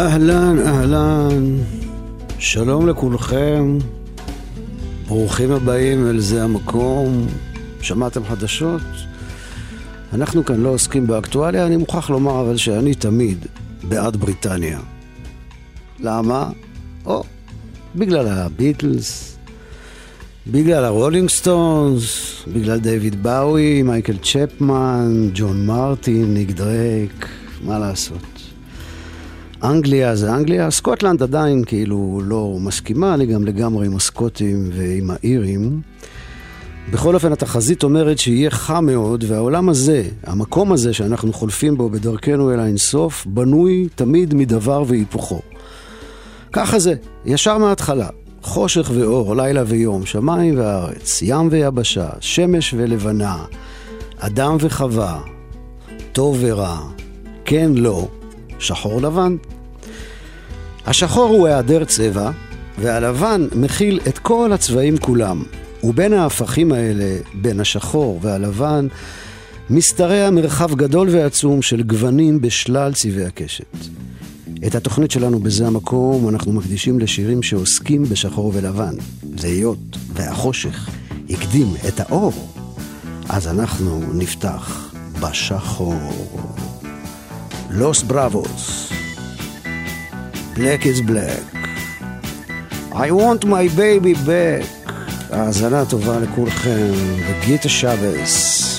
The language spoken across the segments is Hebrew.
אהלן, אהלן, שלום לכולכם, ברוכים הבאים אל זה המקום. שמעתם חדשות? אנחנו כאן לא עוסקים באקטואליה, אני מוכרח לומר אבל שאני תמיד בעד בריטניה. למה? או, בגלל הביטלס, בגלל הרולינג סטונס, בגלל דיוויד באוי, מייקל צ'פמן, ג'ון מרטין, ניק דרייק, מה לעשות? אנגליה זה אנגליה, סקוטלנד עדיין כאילו לא מסכימה, אני גם לגמרי עם הסקוטים ועם האירים. בכל אופן, התחזית אומרת שיהיה חם מאוד, והעולם הזה, המקום הזה שאנחנו חולפים בו בדרכנו אל האינסוף, בנוי תמיד מדבר והיפוכו. ככה זה, ישר מההתחלה. חושך ואור, לילה ויום, שמיים וארץ, ים ויבשה, שמש ולבנה, אדם וחווה, טוב ורע, כן, לא, שחור לבן. השחור הוא היעדר צבע, והלבן מכיל את כל הצבעים כולם. ובין ההפכים האלה, בין השחור והלבן, משתרע מרחב גדול ועצום של גוונים בשלל צבעי הקשת. את התוכנית שלנו בזה המקום אנחנו מקדישים לשירים שעוסקים בשחור ולבן. זה היות והחושך הקדים את האור. אז אנחנו נפתח בשחור. Los Bravos. Black is black. I want my baby back. האזנה טובה לכולכם, וגיטה שבס.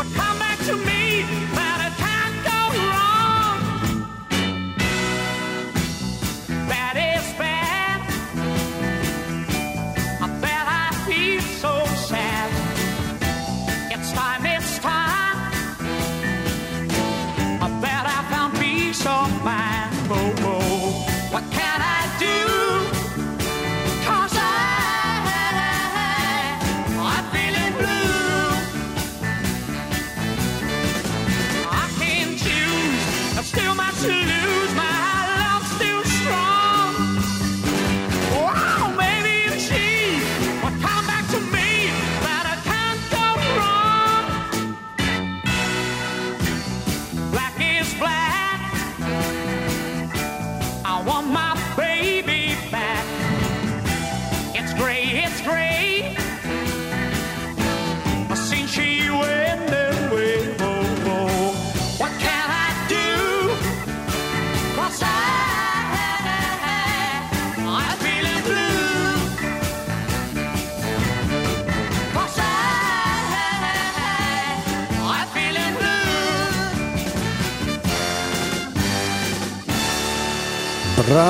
What kind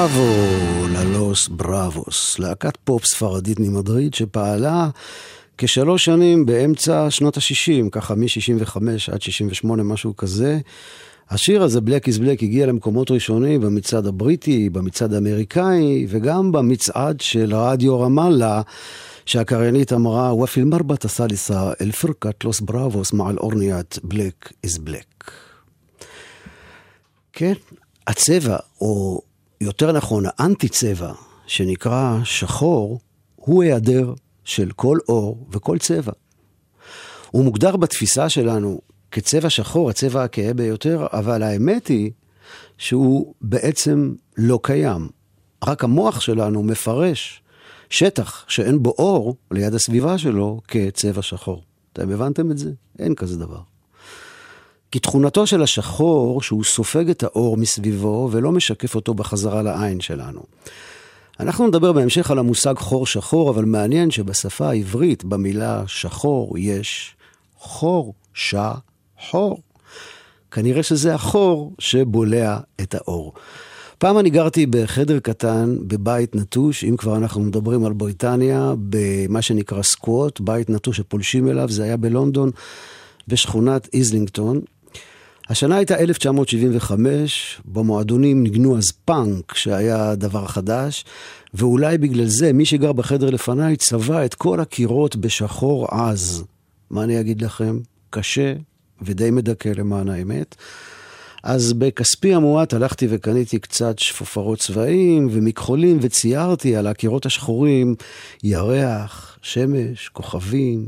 בראבו ללוס בראבוס, להקת פופ ספרדית ממדריד שפעלה כשלוש שנים באמצע שנות ה-60, ככה מ-65 עד 68, משהו כזה. השיר הזה, Black is Black, הגיע למקומות ראשונים במצעד הבריטי, במצעד האמריקאי, וגם במצעד של רדיו רמאללה, שהקריינית אמרה, ופיל מרבת הסליסה, אל פרקת לוס בראבוס מעל אורניית Black is Black. כן, הצבע, או יותר נכון, האנטי צבע, שנקרא שחור, הוא היעדר של כל אור וכל צבע. הוא מוגדר בתפיסה שלנו כצבע שחור, הצבע הכהה ביותר, אבל האמת היא שהוא בעצם לא קיים. רק המוח שלנו מפרש שטח שאין בו אור ליד הסביבה שלו כצבע שחור. אתם הבנתם את זה? אין כזה דבר. כי תכונתו של השחור שהוא סופג את האור מסביבו ולא משקף אותו בחזרה לעין שלנו. אנחנו נדבר בהמשך על המושג חור שחור, אבל מעניין שבשפה העברית במילה שחור יש חור, שחור. כנראה שזה החור שבולע את האור. פעם אני גרתי בחדר קטן, בבית נטוש, אם כבר אנחנו מדברים על בריטניה, במה שנקרא סקווט, בית נטוש שפולשים אליו, זה היה בלונדון, בשכונת איזלינגטון. השנה הייתה 1975, במועדונים ניגנו אז פאנק, שהיה דבר חדש, ואולי בגלל זה מי שגר בחדר לפניי צבע את כל הקירות בשחור עז. מה אני אגיד לכם? קשה ודי מדכא למען האמת. אז בכספי המועט הלכתי וקניתי קצת שפופרות צבעים ומכחולים וציירתי על הקירות השחורים ירח, שמש, כוכבים,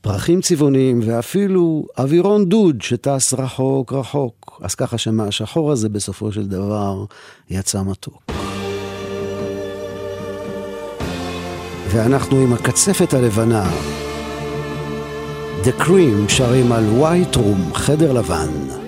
פרחים צבעוניים ואפילו אווירון דוד שטס רחוק רחוק. אז ככה שמהשחור הזה בסופו של דבר יצא מתוק. ואנחנו עם הקצפת הלבנה. The Cream שרים על White Room, חדר לבן.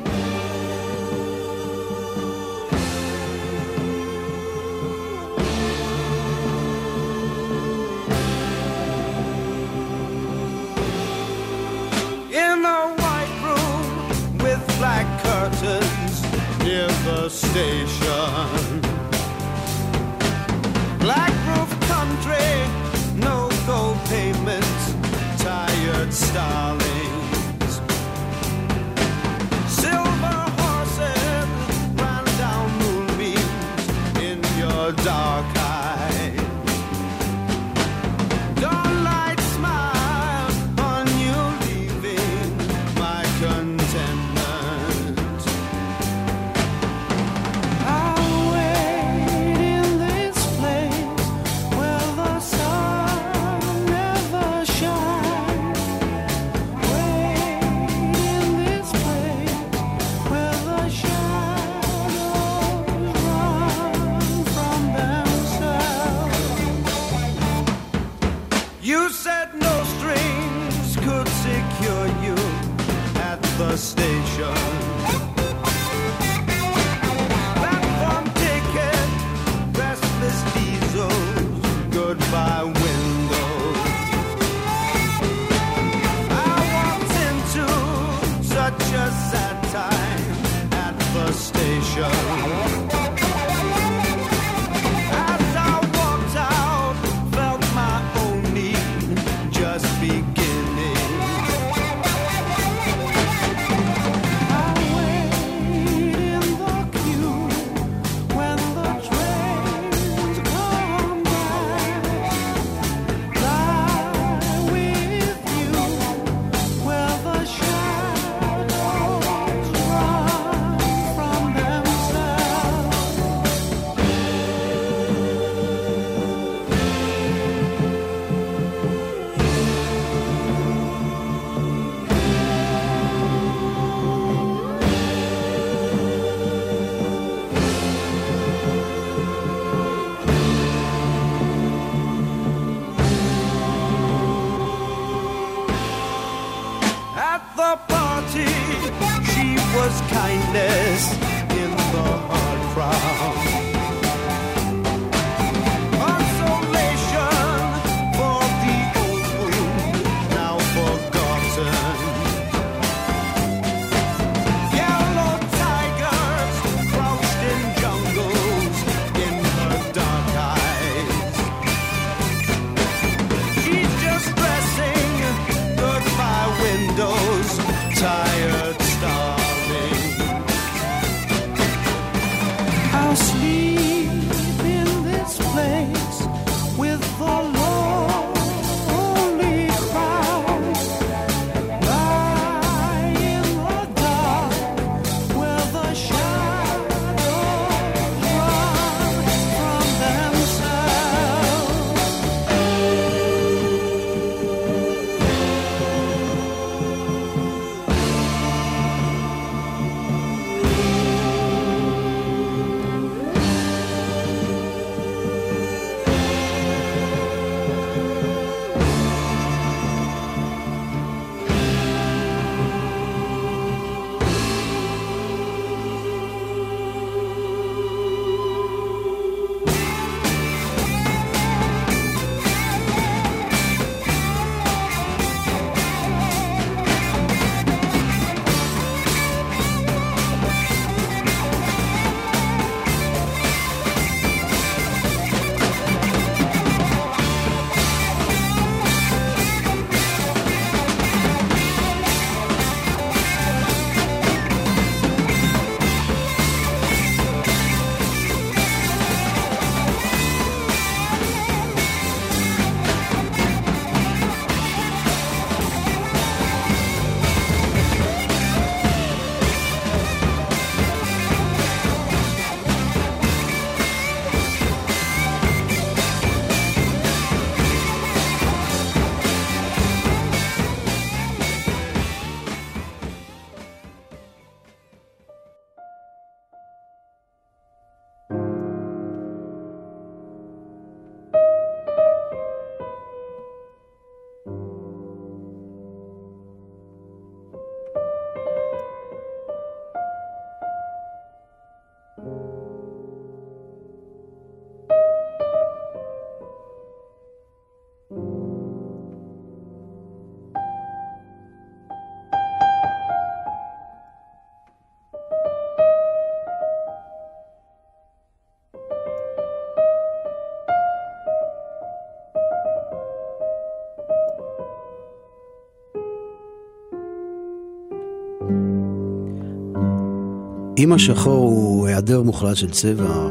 אם השחור הוא היעדר מוחלט של צבע,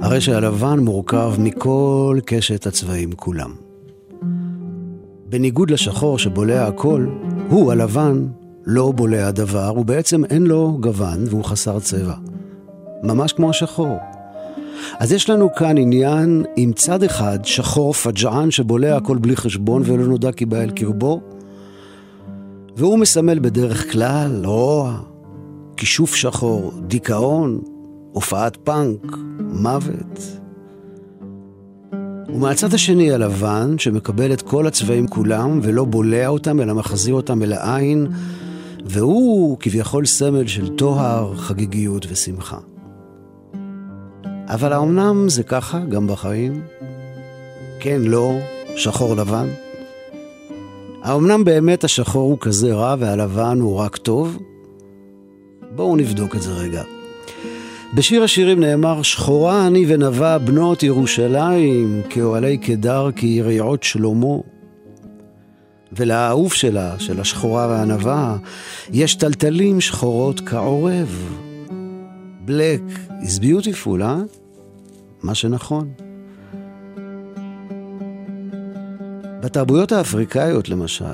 הרי שהלבן מורכב מכל קשת הצבעים כולם. בניגוד לשחור שבולע הכל, הוא, הלבן, לא בולע דבר, ובעצם אין לו גוון והוא חסר צבע. ממש כמו השחור. אז יש לנו כאן עניין עם צד אחד, שחור פג'ען שבולע הכל בלי חשבון ולא נודע כי בא אל קרבו, והוא מסמל בדרך כלל רוע, כישוף שחור, דיכאון, הופעת פאנק, מוות. ומהצד השני הלבן, שמקבל את כל הצבעים כולם ולא בולע אותם, אלא מחזיר אותם אל העין, והוא כביכול סמל של טוהר, חגיגיות ושמחה. אבל האומנם זה ככה גם בחיים? כן, לא, שחור לבן? האומנם באמת השחור הוא כזה רע והלבן הוא רק טוב? בואו נבדוק את זה רגע. בשיר השירים נאמר, שחורה אני ונבע בנות ירושלים, כאוהלי קדר, כיריעות שלמה. ולאהוב שלה, של השחורה והענווה, יש טלטלים שחורות כעורב. בלק is beautiful, אה? מה שנכון. בתרבויות האפריקאיות למשל,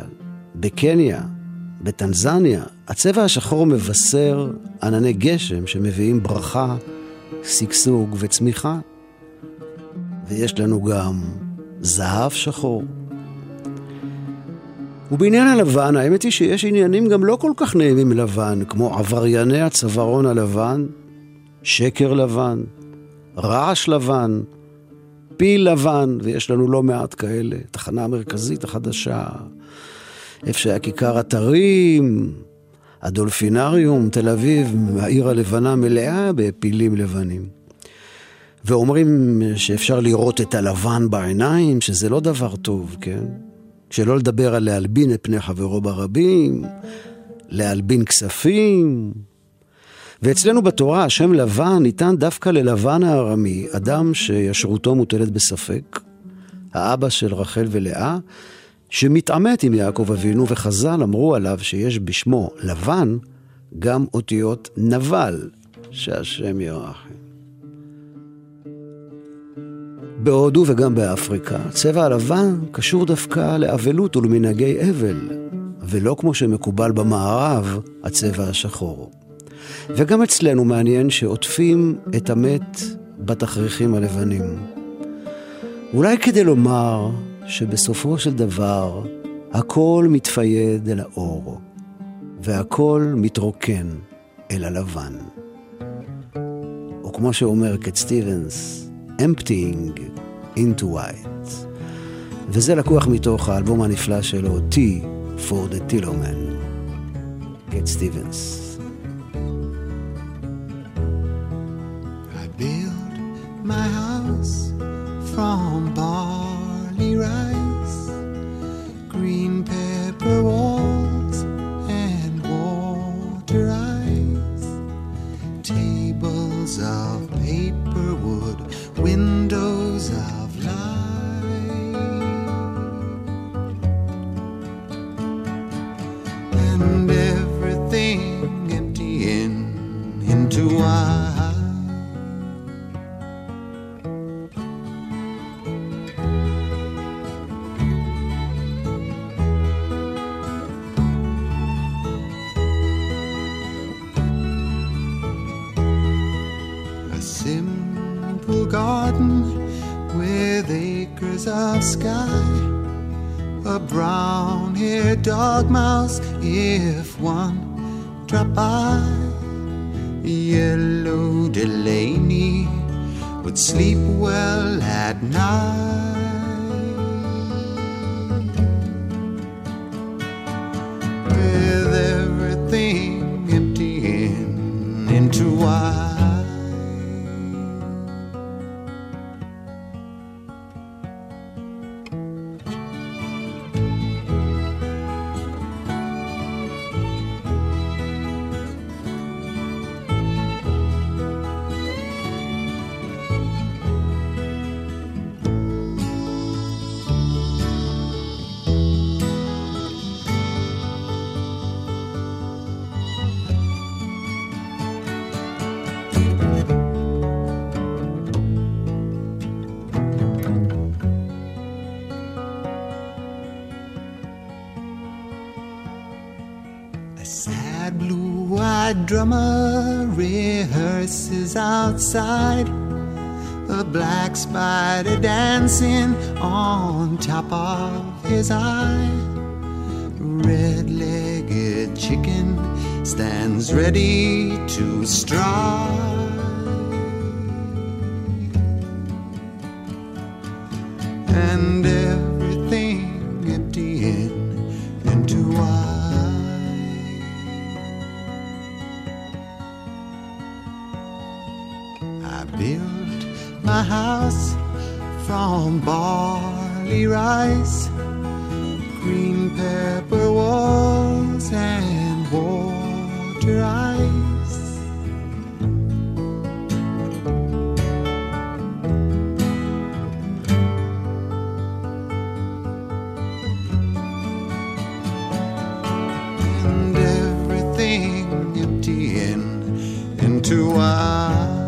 בקניה, בטנזניה, הצבע השחור מבשר ענני גשם שמביאים ברכה, שגשוג וצמיחה. ויש לנו גם זהב שחור. ובעניין הלבן, האמת היא שיש עניינים גם לא כל כך נעימים לבן, כמו עברייני הצווארון הלבן, שקר לבן, רעש לבן, פיל לבן, ויש לנו לא מעט כאלה, תחנה המרכזית החדשה, איפה שהיה כיכר אתרים, הדולפינריום, תל אביב, העיר הלבנה מלאה בפילים לבנים. ואומרים שאפשר לראות את הלבן בעיניים, שזה לא דבר טוב, כן? שלא לדבר על להלבין את פני חברו ברבים, להלבין כספים. ואצלנו בתורה השם לבן ניתן דווקא ללבן הארמי, אדם שישרותו מוטלת בספק, האבא של רחל ולאה, שמתעמת עם יעקב אבינו, וחז"ל אמרו עליו שיש בשמו לבן גם אותיות נבל, שהשם ירחם. בהודו וגם באפריקה, צבע הלבן קשור דווקא לאבלות ולמנהגי אבל, ולא כמו שמקובל במערב, הצבע השחור. וגם אצלנו מעניין שעוטפים את המת בתכריכים הלבנים. אולי כדי לומר שבסופו של דבר הכל מתפייד אל האור, והכל מתרוקן אל הלבן. או כמו שאומר קט סטיבנס, emptying into white. וזה לקוח מתוך האלבום הנפלא שלו, T for the Tillowman, קט סטיבנס. Drummer rehearses outside. A black spider dancing on top of his eye. Red legged chicken stands ready to strike. Into white.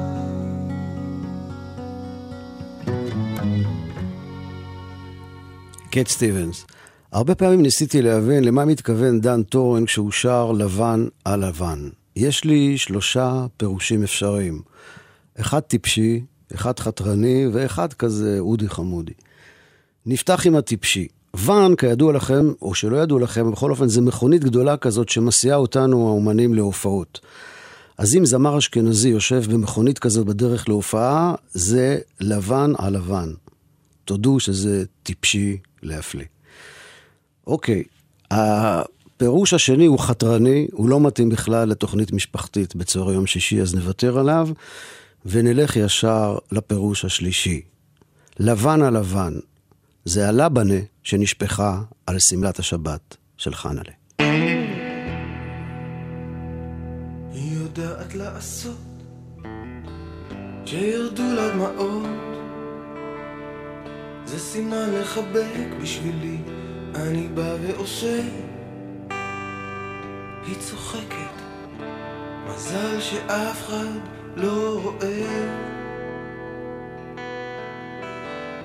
קט סטיבנס. הרבה פעמים ניסיתי להבין למה מתכוון דן טורן כשהוא שר לבן על לבן. יש לי שלושה פירושים אפשריים. אחד טיפשי, אחד חתרני ואחד כזה אודי חמודי. נפתח עם הטיפשי. ואן, כידוע לכם, או שלא ידעו לכם, בכל אופן, זה מכונית גדולה כזאת שמסיעה אותנו, האומנים, להופעות. אז אם זמר אשכנזי יושב במכונית כזאת בדרך להופעה, זה לבן על לבן. תודו שזה טיפשי להפליא. אוקיי, הפירוש השני הוא חתרני, הוא לא מתאים בכלל לתוכנית משפחתית בצהרי יום שישי, אז נוותר עליו, ונלך ישר לפירוש השלישי. לבן על לבן, זה הלבנה שנשפכה על שמלת השבת של חנלה. יודעת לעשות שירדו לה דמעות זה סימן לחבק בשבילי אני בא ועושה. היא צוחקת מזל שאף אחד לא רואה.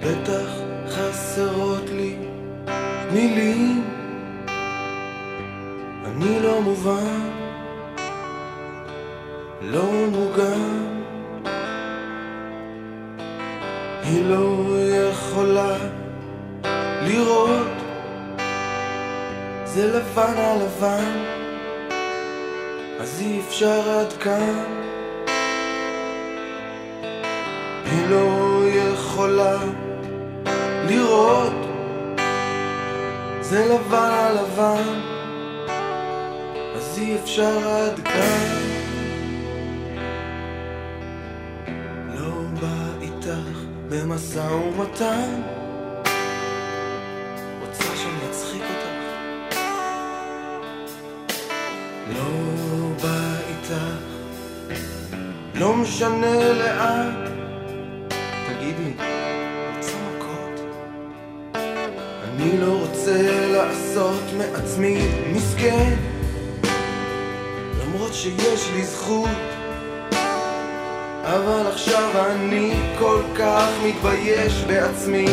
בטח חסרות לי מילים. אני לא מובן לא מוגן. היא לא יכולה לראות. זה לבן על לבן. אז אי אפשר עד כאן. היא לא יכולה לראות. זה לבן על לבן. אז אי אפשר עד כאן במשא ומתן רוצה שאני אצחיק אותך. לא בא איתך. לא משנה לאן. תגידי, רוצה מכות? אני לא רוצה לעשות מעצמי מסכן. למרות שיש לי זכות אבל עכשיו אני כל כך מתבייש בעצמי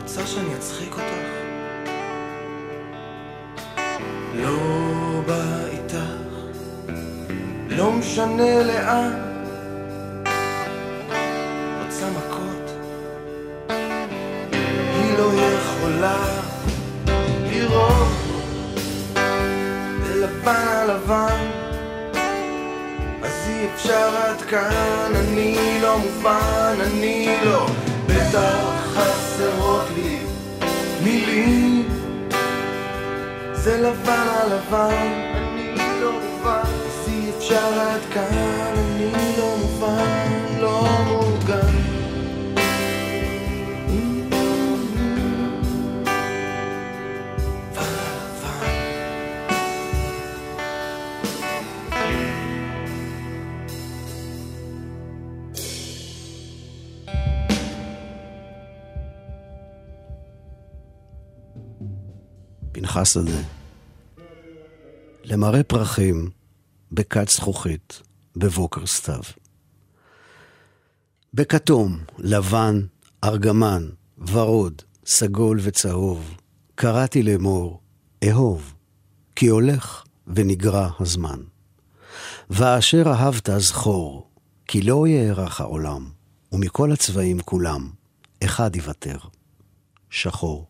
רוצה שאני אצחיק אותך? לא בא איתך, לא משנה לאן. רוצה מכות, היא לא יכולה לראות לבן אפשר עד כאן, אני לא מובן, אני לא, בטח חסרות לי מילים. זה לבן על לבן, אני לא מובן, אז אי אפשר עד כאן, אני לא מובן. פנחס הזה. למראה פרחים, בכת זכוכית, בבוקר סתיו. בכתום, לבן, ארגמן, ורוד, סגול וצהוב, קראתי לאמור, אהוב, כי הולך ונגרע הזמן. ואשר אהבת זכור, כי לא יארך העולם, ומכל הצבעים כולם, אחד יוותר, שחור.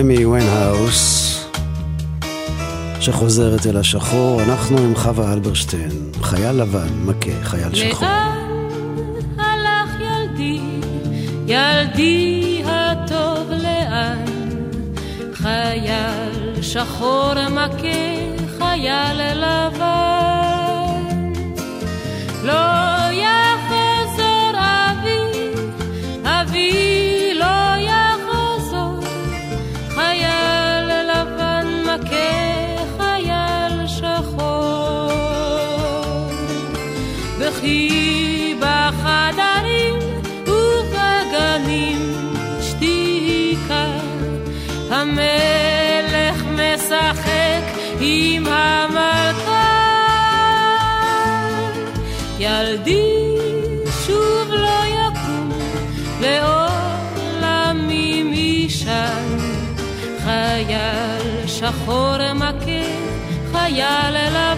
אמי ויינהאוס, שחוזרת אל השחור, אנחנו עם חווה אלברשטיין, חייל לבן, מכה, חייל שחור. לאן הלך ילדי, ילדי הטוב לאן? חייל שחור מכה, חייל לבן. לא וכי בחדרים ובגנים. שתיקה המלך משחק עם המלכה. ילדי שוב לא יקום לעולמי משם חייל שחור מכה חייל לבן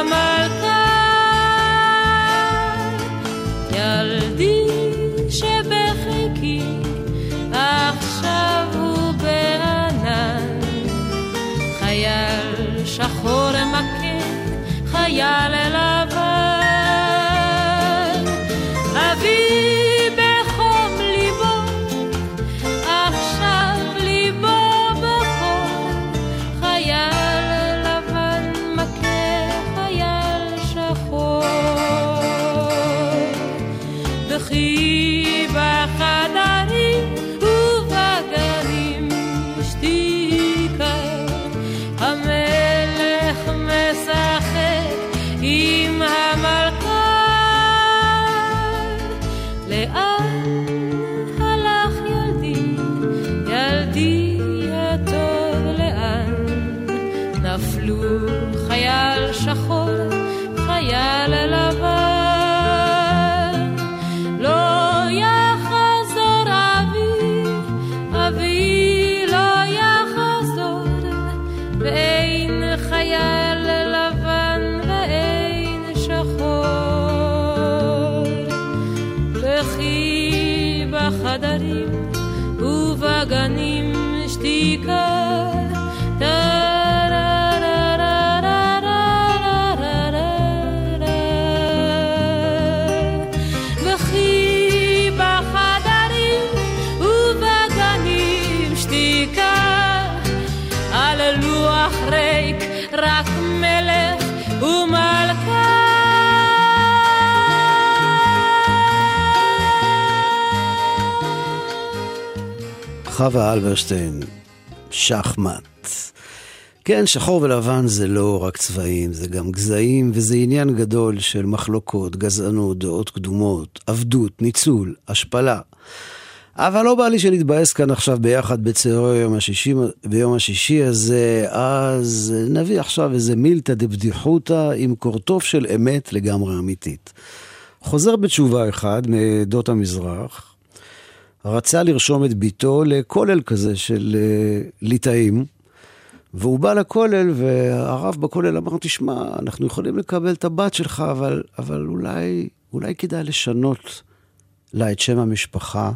בחדרים ובגנים שתיקה חווה אלברשטיין, שחמט. כן, שחור ולבן זה לא רק צבעים, זה גם גזעים, וזה עניין גדול של מחלוקות, גזענות, דעות קדומות, עבדות, ניצול, השפלה. אבל לא בא לי שנתבאס כאן עכשיו ביחד בצהרי יום השישי, ביום השישי הזה, אז נביא עכשיו איזה מילתא דבדיחותא עם קורטוב של אמת לגמרי אמיתית. חוזר בתשובה אחד מעדות המזרח, רצה לרשום את ביתו לכולל כזה של אה, ליטאים, והוא בא לכולל, והרב בכולל אמר, תשמע, אנחנו יכולים לקבל את הבת שלך, אבל, אבל אולי, אולי כדאי לשנות לה את שם המשפחה.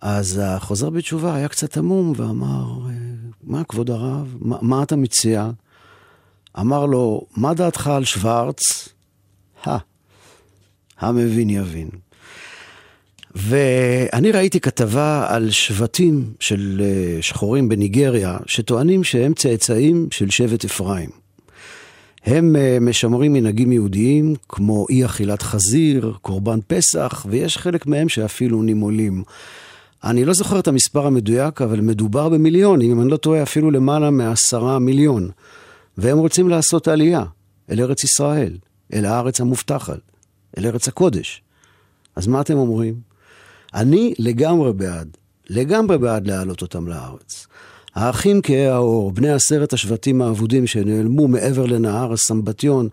אז החוזר בתשובה היה קצת עמום ואמר, אה, מה כבוד הרב, מה, מה אתה מציע? אמר לו, מה דעתך על שוורץ? הא, המבין יבין. ואני ראיתי כתבה על שבטים של אה, שחורים בניגריה, שטוענים שהם צאצאים של שבט אפרים. הם אה, משמרים מנהגים יהודיים, כמו אי אכילת חזיר, קורבן פסח, ויש חלק מהם שאפילו נימולים. אני לא זוכר את המספר המדויק, אבל מדובר במיליונים, אם אני לא טועה, אפילו למעלה מעשרה מיליון. והם רוצים לעשות עלייה אל ארץ ישראל, אל הארץ המובטחת, אל ארץ הקודש. אז מה אתם אומרים? אני לגמרי בעד, לגמרי בעד להעלות אותם לארץ. האחים כהי האור, בני עשרת השבטים האבודים שנעלמו מעבר לנהר הסמבטיון.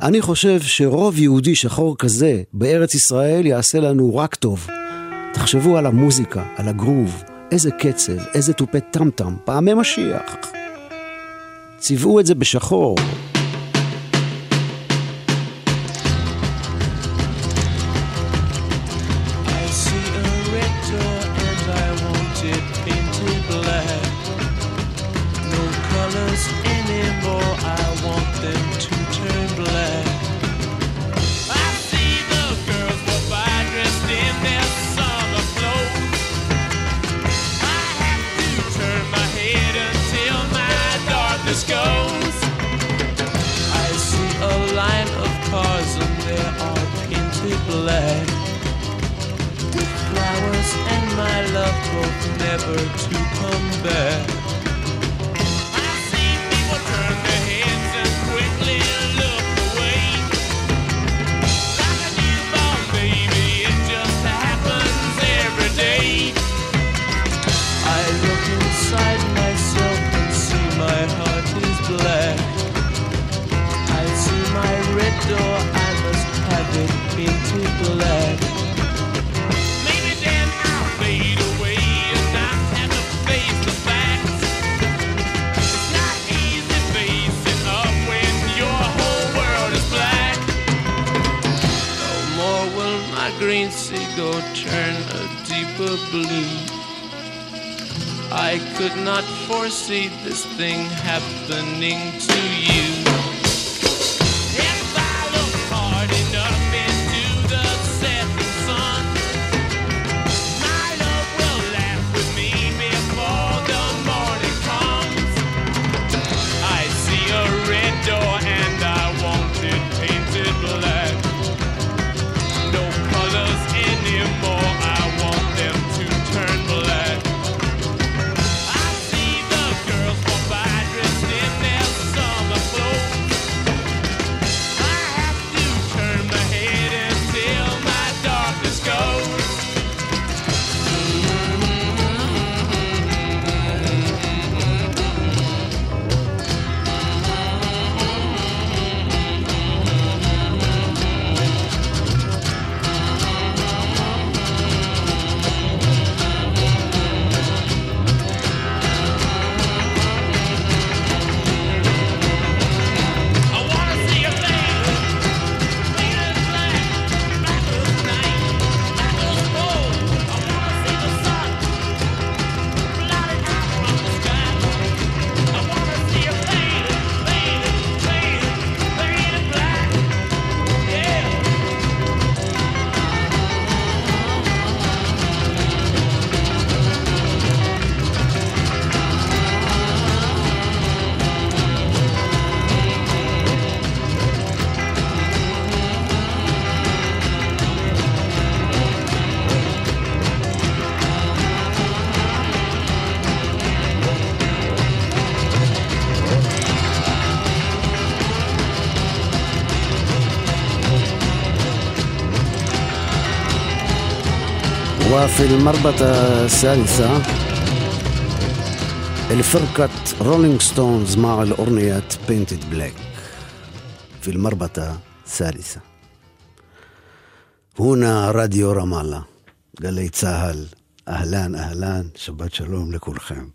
אני חושב שרוב יהודי שחור כזה בארץ ישראל יעשה לנו רק טוב. תחשבו על המוזיקה, על הגרוב, איזה קצב, איזה תופי טמטם, פעמי משיח. צבעו את זה בשחור. Door, I must have it black. Maybe then I'll fade away and not have to face the facts. It's not easy facing up when your whole world is black. No more will my green seagull turn a deeper blue. I could not foresee this thing happening to you. وفي المربط الثالثة الفرقة رولينج ستونز مع الأغنية بينتد بلاك في المربطة الثالثة هنا راديو رمالة גלי צה"ל, אהלן, אהלן, שבת שלום לכולכם.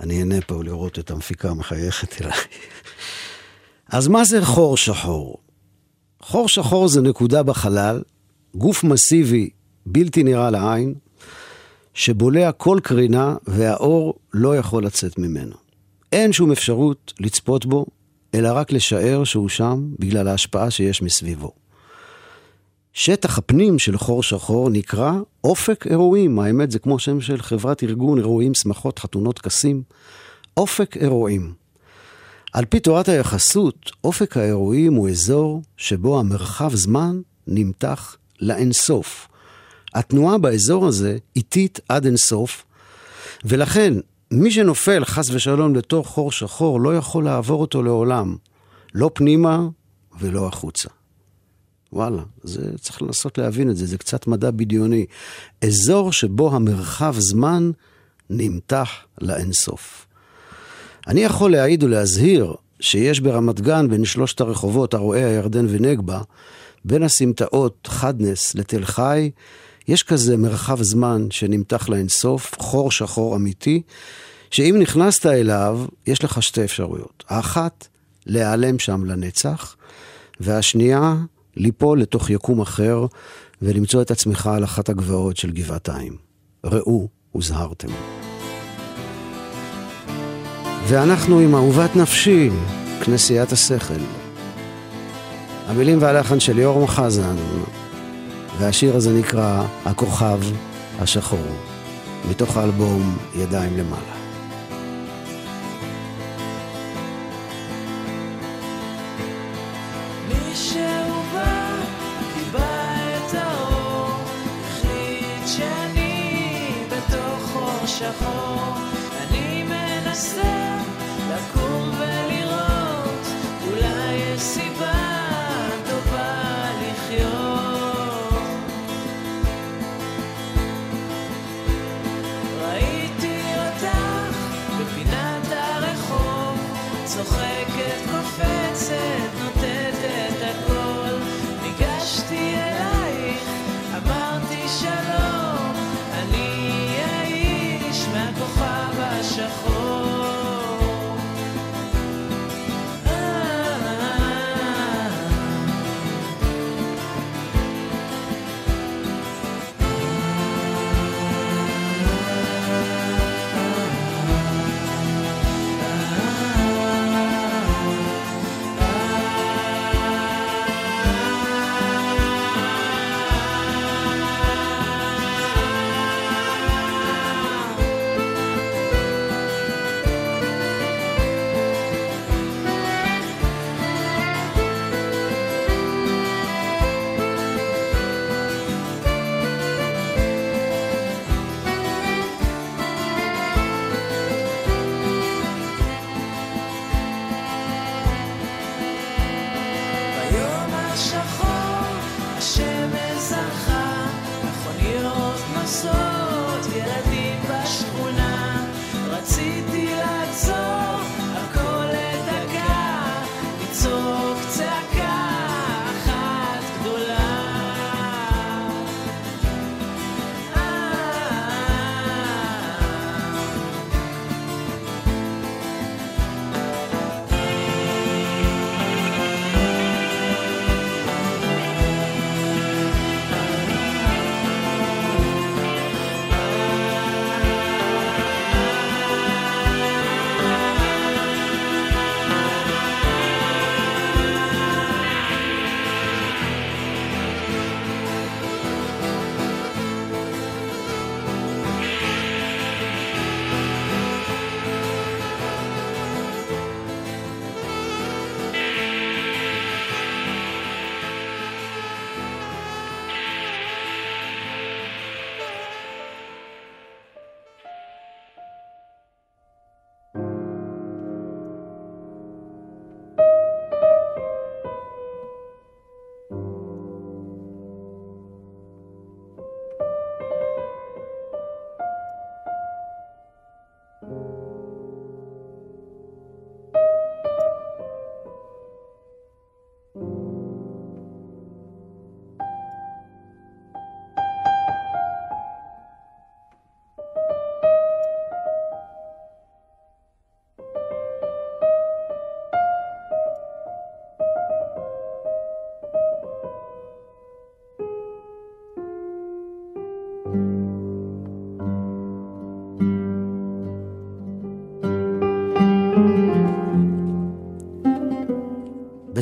אני אהנה פה לראות את המפיקה מחייכת אליי. אז מה זה חור שחור? חור שחור זה נקודה בחלל, גוף מסיבי בלתי נראה לעין, שבולע כל קרינה והאור לא יכול לצאת ממנו. אין שום אפשרות לצפות בו, אלא רק לשער שהוא שם בגלל ההשפעה שיש מסביבו. שטח הפנים של חור שחור נקרא אופק אירועים. האמת, זה כמו שם של חברת ארגון אירועים, שמחות, חתונות, טקסים. אופק אירועים. על פי תורת היחסות, אופק האירועים הוא אזור שבו המרחב זמן נמתח לאינסוף. התנועה באזור הזה איטית עד אינסוף, ולכן מי שנופל חס ושלום לתוך חור שחור לא יכול לעבור אותו לעולם, לא פנימה ולא החוצה. וואלה, זה צריך לנסות להבין את זה, זה קצת מדע בדיוני. אזור שבו המרחב זמן נמתח לאינסוף. אני יכול להעיד ולהזהיר שיש ברמת גן, בין שלושת הרחובות, הרועה, הירדן ונגבה, בין הסמטאות חדנס לתל חי, יש כזה מרחב זמן שנמתח לאינסוף, חור שחור אמיתי, שאם נכנסת אליו, יש לך שתי אפשרויות. האחת, להיעלם שם לנצח, והשנייה, ליפול לתוך יקום אחר ולמצוא את עצמך על אחת הגבעות של גבעתיים. ראו, הוזהרתם. ואנחנו עם אהובת נפשי, כנסיית השכל. המילים והלחן של יורם חזן, והשיר הזה נקרא הכוכב השחור, מתוך האלבום ידיים למעלה.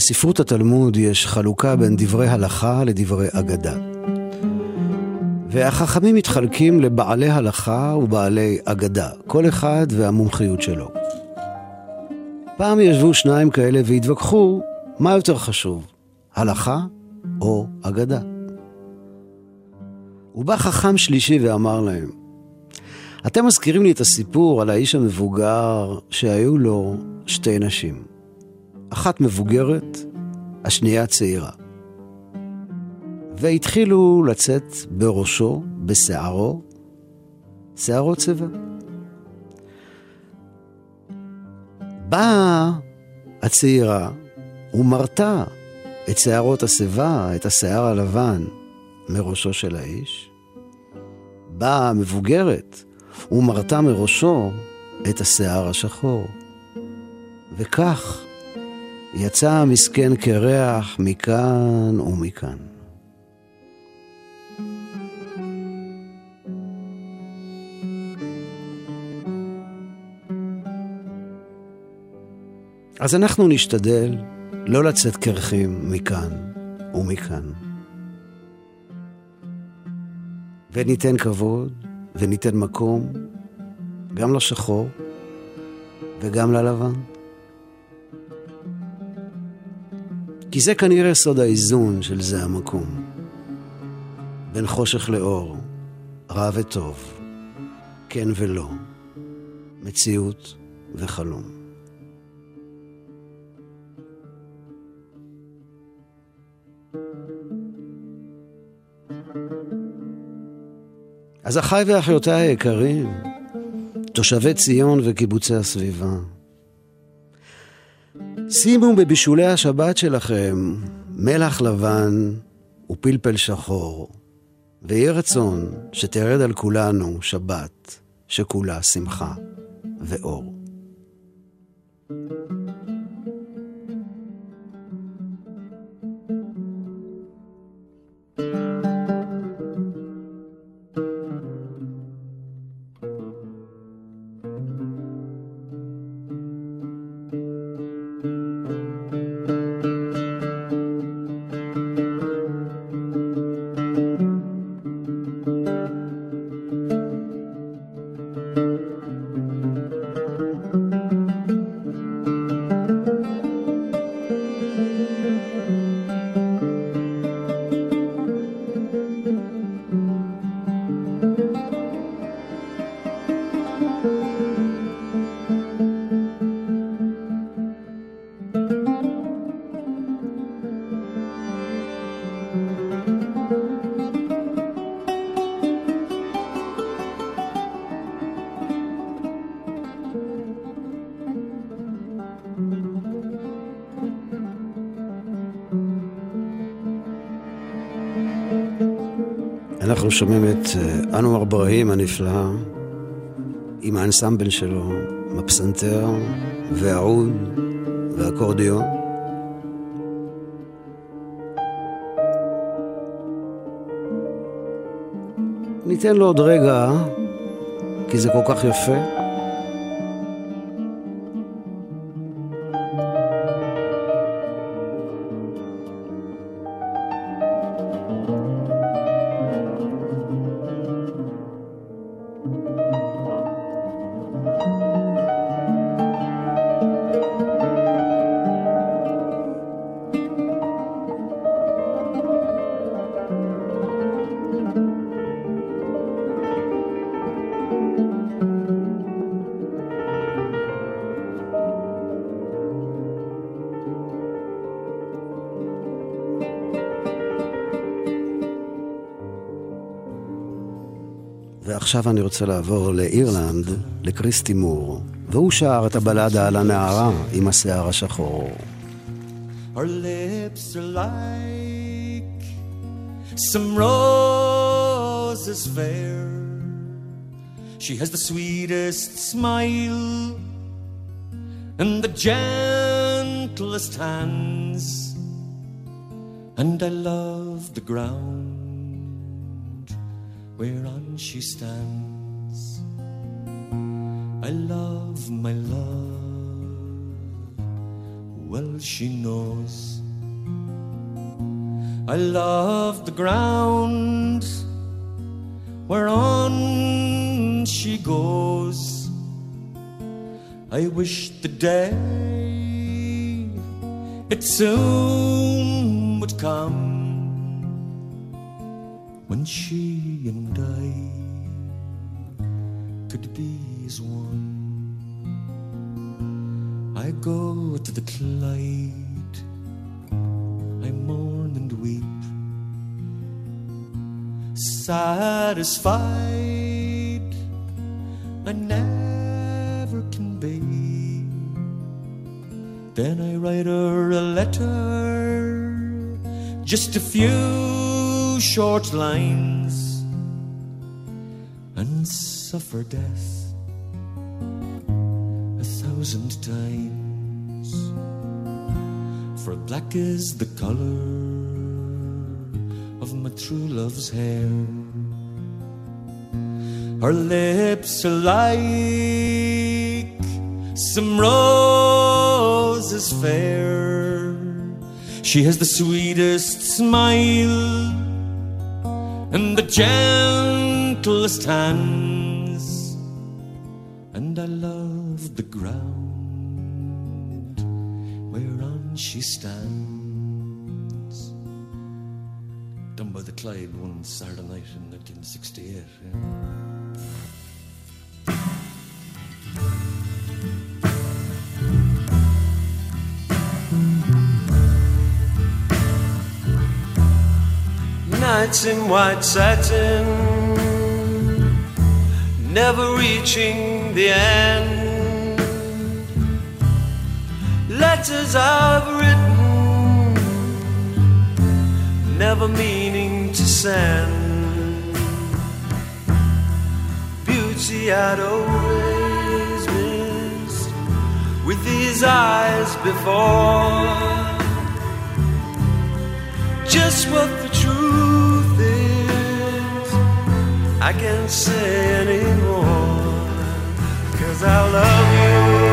בספרות התלמוד יש חלוקה בין דברי הלכה לדברי אגדה. והחכמים מתחלקים לבעלי הלכה ובעלי אגדה, כל אחד והמומחיות שלו. פעם ישבו שניים כאלה והתווכחו מה יותר חשוב, הלכה או אגדה. ובא חכם שלישי ואמר להם, אתם מזכירים לי את הסיפור על האיש המבוגר שהיו לו שתי נשים. אחת מבוגרת, השנייה צעירה. והתחילו לצאת בראשו, בשערו, שערו צבע. באה הצעירה ומרתה את שערות השיבה, את השיער הלבן, מראשו של האיש. באה המבוגרת ומרתה מראשו את השיער השחור. וכך יצא המסכן קרח מכאן ומכאן. אז אנחנו נשתדל לא לצאת קרחים מכאן ומכאן. וניתן כבוד וניתן מקום גם לשחור וגם ללבן. כי זה כנראה סוד האיזון של זה המקום. בין חושך לאור, רע וטוב, כן ולא, מציאות וחלום. אז אחיי ואחיותיי היקרים, תושבי ציון וקיבוצי הסביבה, שימו בבישולי השבת שלכם מלח לבן ופלפל שחור, ויהי רצון שתרד על כולנו שבת שכולה שמחה ואור. שומעים את אה, אנואר ברהים הנפלא, עם האנסמבל שלו, עם הפסנתר והעוד והאקורדיון. ניתן לו עוד רגע, כי זה כל כך יפה. ועכשיו אני רוצה לעבור לאירלנד, לקריסטי מור, והוא שר את הבלדה על הנערה עם השיער השחור. Her lips are like some roses fair. She has the sweetest smile and the gentlest hands. And I love the ground she stands. I love my love well she knows. I love the ground whereon she goes. I wish the day it soon go to the Clyde, I mourn and weep, satisfied I never can be. Then I write her a letter, just a few short lines, and suffer death a thousand times. For black is the color of my true love's hair. Her lips are like some roses fair. She has the sweetest smile and the gentlest hands, Clyde one Saturday night in 1968. Yeah. Nights in white satin, never reaching the end. Letters I've written, never meaning to send. Beauty I'd always missed with these eyes before just what the truth is. I can't say anymore, cause I love you.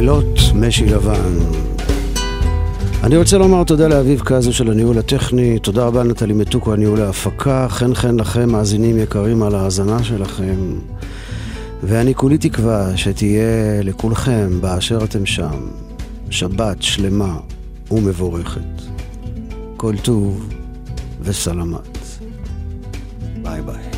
לילות משי לבן. אני רוצה לומר תודה לאביב קזו של הניהול הטכני, תודה רבה לנטלי מתוקו, הניהול ההפקה, חן חן לכם, מאזינים יקרים על ההאזנה שלכם. ואני כולי תקווה שתהיה לכולכם באשר אתם שם, שבת שלמה ומבורכת. כל טוב וסלמת. ביי ביי.